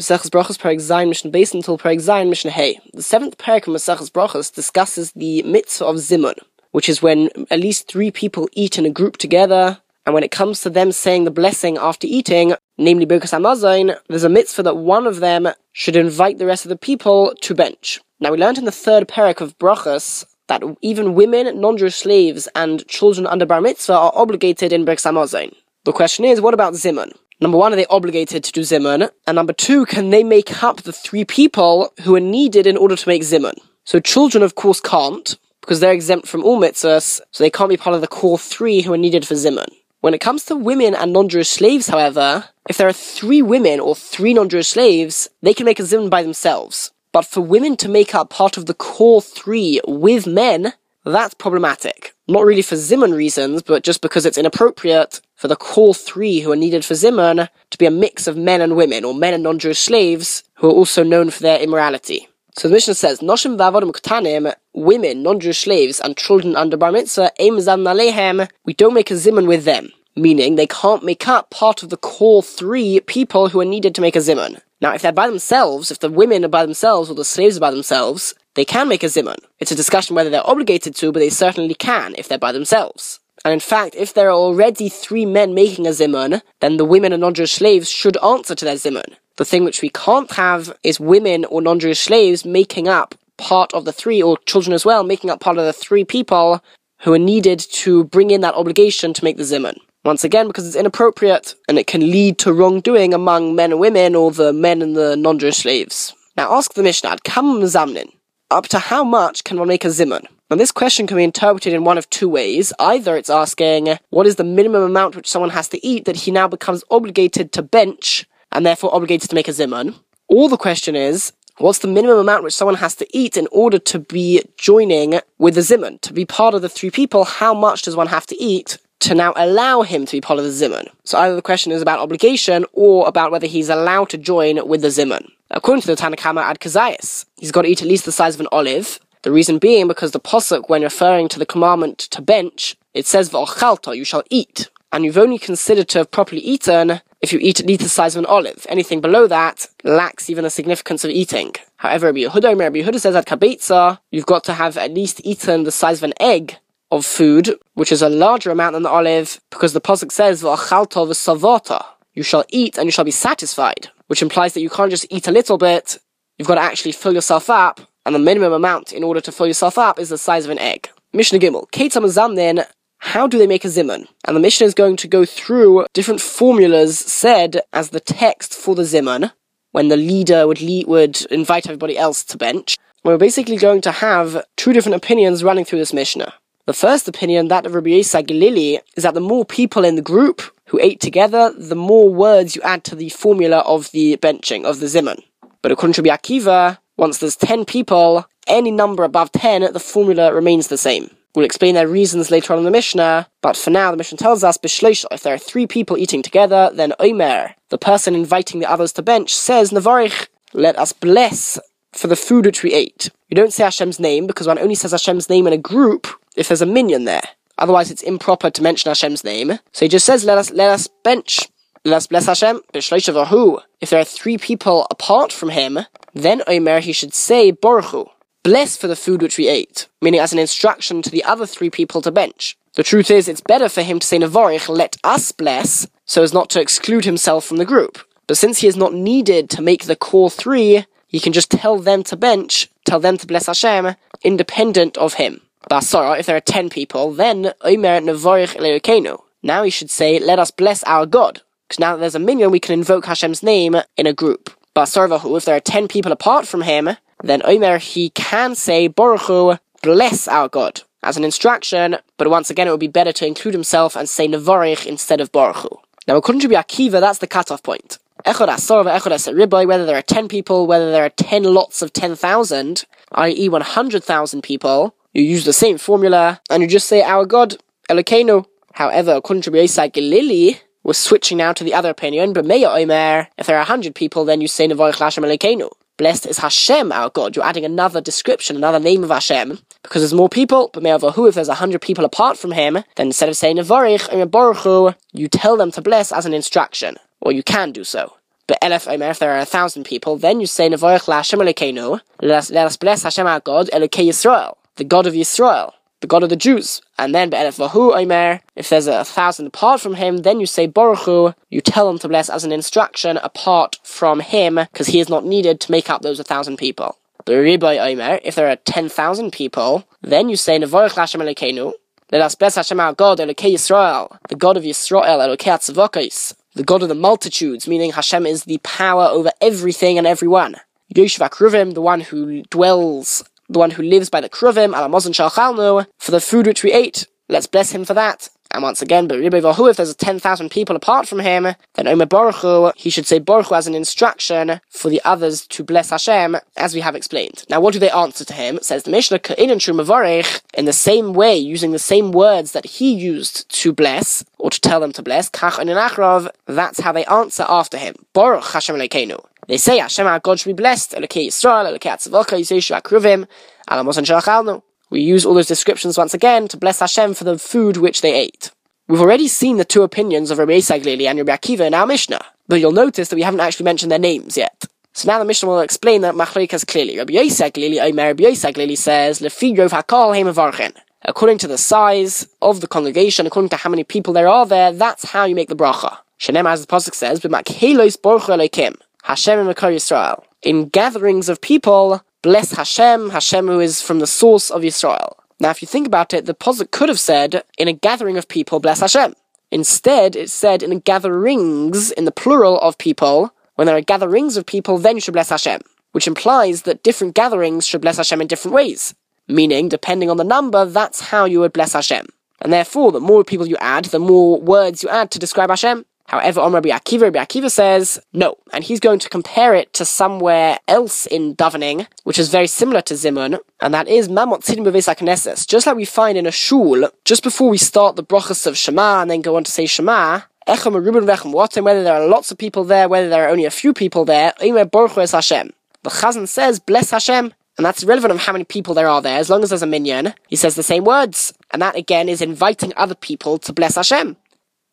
Maseches Brachos Perek Zayin Mishnah Beis until Perek Zayin Mishnah Hey. The seventh parak of Maseches Brachos discusses the mitzvah of Zimun, which is when at least three people eat in a group together, and when it comes to them saying the blessing after eating, namely Birkas Hamazon, there's a mitzvah that one of them should invite the rest of the people to bench. Now we learned in the third parak of Brachos that even women, non-Jewish slaves, and children under bar mitzvah are obligated in Birkas Hamazon. The question is, what about Zimun? Number one, are they obligated to do Zimun? And number two, can they make up the three people who are needed in order to make Zimun? So children, of course, can't, because they're exempt from all mitzvahs, so they can't be part of the core three who are needed for Zimun. When it comes to women and non-Jewish slaves, however, if there are three women or three non-Jewish slaves, they can make a Zimun by themselves. But for women to make up part of the core three with men, that's problematic. Not really for Zimun reasons, but just because it's inappropriate for the core three who are needed for Zimun to be a mix of men and women, or men and non-Jewish slaves, who are also known for their immorality. So the Mishnah says, Noshim v'avodim ktanim, women, non-Jewish slaves, and children under bar mitzvah, aim nalehem, we don't make a Zimun with them. Meaning, they can't make up part of the core three people who are needed to make a Zimun. Now, if they're by themselves, if the women are by themselves, or the slaves are by themselves, they can make a zimun. It's a discussion whether they're obligated to, but they certainly can if they're by themselves. And in fact, if there are already three men making a zimun, then the women and non-Jewish slaves should answer to their zimun. The thing which we can't have is women or non-Jewish slaves making up part of the three, or children as well, making up part of the three people who are needed to bring in that obligation to make the zimun. Once again, because it's inappropriate and it can lead to wrongdoing among men and women or the men and the non-Jewish slaves. Now ask the Mishnah, Kam Zamnin, up to how much can one make a zimun? Now, this question can be interpreted in one of two ways. Either it's asking, what is the minimum amount which someone has to eat that he now becomes obligated to bench and therefore obligated to make a zimun? Or the question is, what's the minimum amount which someone has to eat in order to be joining with the zimun? To be part of the three people, how much does one have to eat to now allow him to be part of the zimun? So either the question is about obligation or about whether he's allowed to join with the zimun. According to the Tanna Kamma ad Kazayas, he's got to eat at least the size of an olive. The reason being because the posuk, when referring to the commandment to bench, it says v'ochalta, you shall eat, and you've only considered to have properly eaten if you eat at least the size of an olive. Anything below that lacks even the significance of eating. However, Rabbi Yehuda, Rabbi Yehuda says at kabetza, you've got to have at least eaten the size of an egg of food, which is a larger amount than the olive, because the posuk says v'ochalta v'savata, you shall eat and you shall be satisfied which implies that you can't just eat a little bit, you've got to actually fill yourself up, and the minimum amount in order to fill yourself up is the size of an egg. Mishnah Gimel, Ketam Zamnin, how do they make a zimun? And the Mishnah is going to go through different formulas said as the text for the zimun, when the leader would lead, would invite everybody else to bench. We're basically going to have two different opinions running through this Mishnah. The first opinion, that of Rabbi Yisrael Gilili, is that the more people in the group who ate together, the more words you add to the formula of the benching, of the zimun. But according to Rabbi Akiva, once there's 10 people, any number above 10, the formula remains the same. We'll explain their reasons later on in the Mishnah, but for now, the Mishnah tells us, if there are three people eating together, then Omer, the person inviting the others to bench, says, Navarich, let us bless for the food which we ate. You don't say Hashem's name, because one only says Hashem's name in a group if there's a minyan there. Otherwise, it's improper to mention Hashem's name. So he just says, "Let us let us bench, let us bless Hashem." If there are three people apart from him, then Omer he should say Baruchu, bless for the food which we ate, meaning as an instruction to the other three people to bench. The truth is, it's better for him to say Navarich, let us bless, so as not to exclude himself from the group. But since he is not needed to make the core three, he can just tell them to bench, tell them to bless Hashem, independent of him. Basara, if there are ten people, then Omer Nevorich Elokeinu. Now he should say, let us bless our God. Because now that there's a minyan, we can invoke Hashem's name in a group. Basarvahu, if there are ten people apart from him, then Omer, he can say, Baruchu, bless our God, as an instruction, but once again, it would be better to include himself and say Nevorich instead of Baruchu. Now, according to Akiva, that's the cutoff point. Echod Asor Echod Riboy, whether there are 10 people, whether there are 10 lots of 10,000, i.e. 100,000 people, you use the same formula, and you just say, Our God, Elokeinu. However, according to Galili, we're switching now to the other opinion, but Meya Omer, if there are a hundred people, then you say Nevoich Lashem Elokeinu. Blessed is Hashem, our God. You're adding another description, another name of Hashem, because there's more people, but Me'avahu, if there's a hundred people apart from him, then instead of saying Nevorich, Baruchu, you tell them to bless as an instruction, or you can do so. But Elef Omer, if there are a thousand people, then you say Nevoich La Hashem Elokeinu, let us bless Hashem our God, Elokei Yisrael, the God of Israel, the God of the Jews. And then Be'elef Vahu Omer, if there's a thousand apart from him, then you say Baruch Hu, you tell them to bless as an instruction apart from him, because he is not needed to make up those a thousand people. But Riboy Omer, if there are ten thousand people, then you say Nevoich La Hashem Elokeinu, let us bless Hashem our God, Elokei Yisrael, the God of Yisrael, Elokei Atzavokais, the God of the multitudes, meaning Hashem is the power over everything and everyone. Yoshev Kruvim, the one who dwells, the one who lives by the Kruvim, Alamozan Shalchalnu, for the food which we ate. Let's bless him for that. And once again, but Vahu, if there's 10,000 people apart from him, then Omer Baruch Hu, he should say Baruch Hu as an instruction for the others to bless Hashem, as we have explained. Now, what do they answer to him? It says the Mishnah, in the same way, using the same words that he used to bless, or to tell them to bless, Kach that's how they answer after him. Baruch Hashem Lekeinu. They say Hashem our God should be blessed, Elokei Yisrael, Elokei Atzavaka, Yiseshu Akruvim, Alamos and. We use all those descriptions once again to bless Hashem for the food which they ate. We've already seen the two opinions of Rabbi Yisaglili and Rabbi Akiva in our Mishnah, but you'll notice that we haven't actually mentioned their names yet. So now the Mishnah will explain that Machloikas clearly. Rabbi Yisaglili, Omer Rabbi Yisaglili says, Lefi Rov Hakol Heimavarchen. According to the size of the congregation, according to how many people there are there, that's how you make the bracha. Shenem, as the Pasuk says, B'makhelos Baruch Elokim, Hashem and Yisrael. In gatherings of people, bless Hashem, Hashem who is from the source of Yisrael. Now, if you think about it, the Posuk could have said, in a gathering of people, bless Hashem. Instead, it said in gatherings, in the plural of people, when there are gatherings of people, then you should bless Hashem. Which implies that different gatherings should bless Hashem in different ways. Meaning, depending on the number, that's how you would bless Hashem. And therefore, the more people you add, the more words you add to describe Hashem, However, on Rabbi Akiva, Rabbi Akiva says no, and he's going to compare it to somewhere else in davening, which is very similar to Zimun, and that is Mamot Tzidim Beves Just like we find in a shul, just before we start the brachas of Shema and then go on to say Shema, Echem Ruben Vechem Watem, whether there are lots of people there, whether there are only a few people there, Baruch Hashem. The Chazan says, bless Hashem, and that's irrelevant of how many people there are there, as long as there's a minyan, he says the same words. And that again is inviting other people to bless Hashem.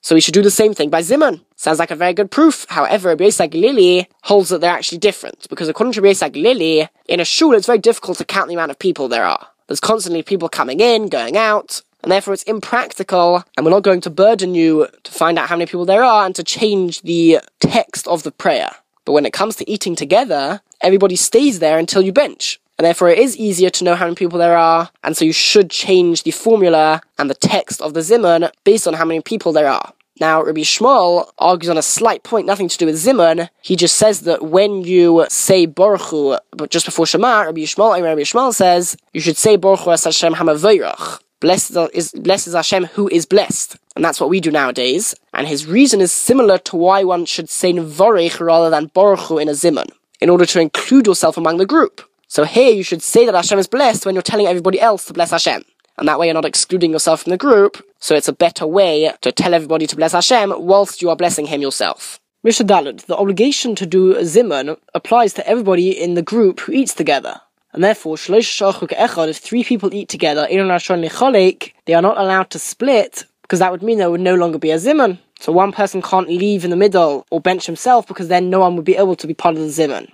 So we should do the same thing by Zimun. Sounds like a very good proof. However, Rabbi Lili holds that they're actually different, because according to Rabbi Lili, in a shul it's very difficult to count the amount of people there are. There's constantly people coming in, going out, and therefore it's impractical, and we're not going to burden you to find out how many people there are and to change the text of the prayer. But when it comes to eating together, everybody stays there until you bench. And therefore it is easier to know how many people there are, and so you should change the formula and the text of the Zimun based on how many people there are. Now, Rabbi Yishmael argues on a slight point, nothing to do with Zimun. He just says that when you say Baruch but just before Shema, Rabbi Yishmael, Rabbi Yishmael says, you should say Baruch as Hashem Hamavoyrach. Blessed is, blessed is Hashem who is blessed. And that's what we do nowadays. And his reason is similar to why one should say Nvorich rather than Baruch in a Zimun, in order to include yourself among the group. So here you should say that Hashem is blessed when you're telling everybody else to bless Hashem and that way you're not excluding yourself from the group, so it's a better way to tell everybody to bless Hashem whilst you are blessing Him yourself. Mishnah Dalet, the obligation to do zimun applies to everybody in the group who eats together. And therefore, if three people eat together, they are not allowed to split, because that would mean there would no longer be a zimun. So one person can't leave in the middle or bench himself because then no one would be able to be part of the zimun.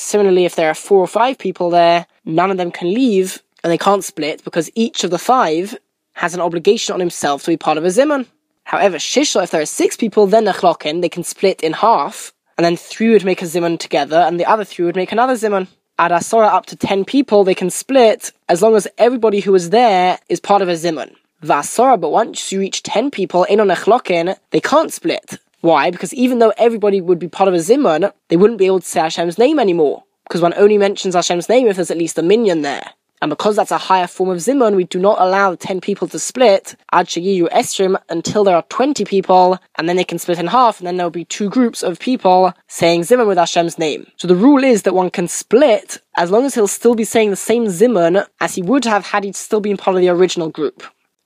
Similarly, if there are four or five people there, none of them can leave and they can't split because each of the five has an obligation on himself to be part of a zimun. However, shisha, if there are six people, then nechlokin, they can split in half, and then three would make a zimun together, and the other three would make another zimun. At Asora, up to ten people, they can split as long as everybody who is there is part of a zimun. Vasora, but once you reach ten people, in on nechlokin, they can't split. Why? Because even though everybody would be part of a zimun, they wouldn't be able to say Hashem's name anymore. Because one only mentions Hashem's name if there's at least a minyan there. And because that's a higher form of Zimun, we do not allow 10 people to split Ad Shayiyu Estrim until there are 20 people, and then they can split in half, and then there'll be two groups of people saying Zimun with Hashem's name. So the rule is that one can split as long as he'll still be saying the same Zimun as he would have had he still been part of the original group.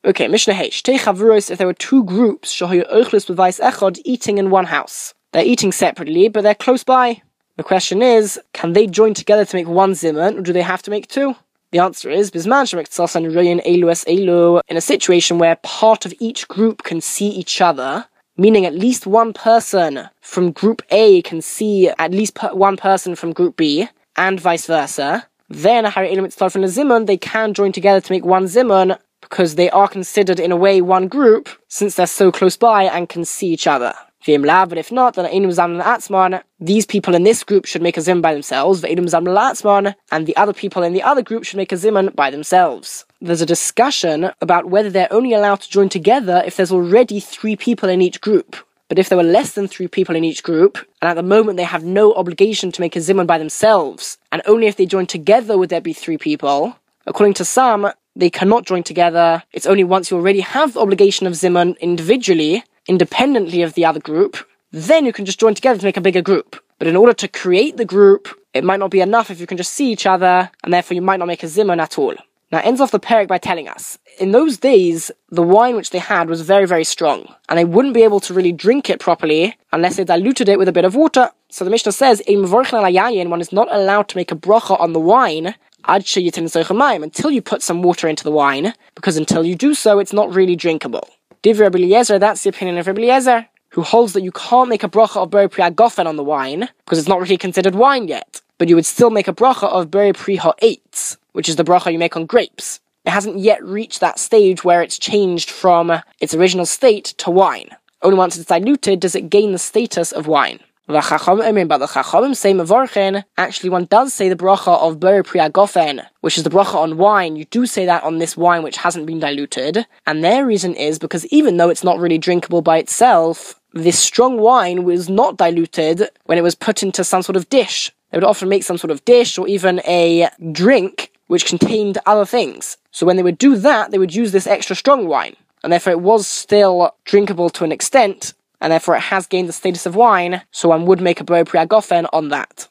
Okay, Mishnah H. Chavuros, if there were two groups, Shahoyu Ochlis with Vice Echod, eating in one house. They're eating separately, but they're close by. The question is, can they join together to make one Zimun, or do they have to make two? The answer is bisman shemektsas royin elus elu, in a situation where part of each group can see each other, meaning at least one person from group A can see at least one person from group B, and vice versa, then Hari Elo Mektsasan from the zimun, they can join together to make one zimun because they are considered in a way one group since they're so close by and can see each other. But if not, then these people in this group should make a zimun by themselves, and the other people in the other group should make a zimun by themselves. There's a discussion about whether they're only allowed to join together if there's already three people in each group. But if there were less than three people in each group, and at the moment they have no obligation to make a zimun by themselves, and only if they join together would there be three people, according to some, they cannot join together. It's only once you already have the obligation of zimun individually independently of the other group, then you can just join together to make a bigger group. But in order to create the group, it might not be enough if you can just see each other, and therefore you might not make a zimun at all. Now, ends off the parak by telling us, in those days, the wine which they had was very, very strong, and they wouldn't be able to really drink it properly unless they diluted it with a bit of water. So the Mishnah says, in one is not allowed to make a bracha on the wine until you put some water into the wine, because until you do so, it's not really drinkable. Div Rabbi Eliezer, that's the opinion of Rabbi Eliezer, who holds that you can't make a bracha of beri pri agofen on the wine, because it's not really considered wine yet. But you would still make a bracha of beri pri ha'etz, which is the bracha you make on grapes. It hasn't yet reached that stage where it's changed from its original state to wine. Only once it's diluted does it gain the status of wine. The Chacham but the Chachamim say Mavorchen, actually one does say the bracha of Ber Priagofen, which is the bracha on wine. You do say that on this wine which hasn't been diluted. And their reason is because even though it's not really drinkable by itself, this strong wine was not diluted when it was put into some sort of dish. They would often make some sort of dish or even a drink which contained other things. So when they would do that, they would use this extra strong wine. And therefore it was still drinkable to an extent, and therefore it has gained the status of wine, so one would make a Bo Priagofen on that.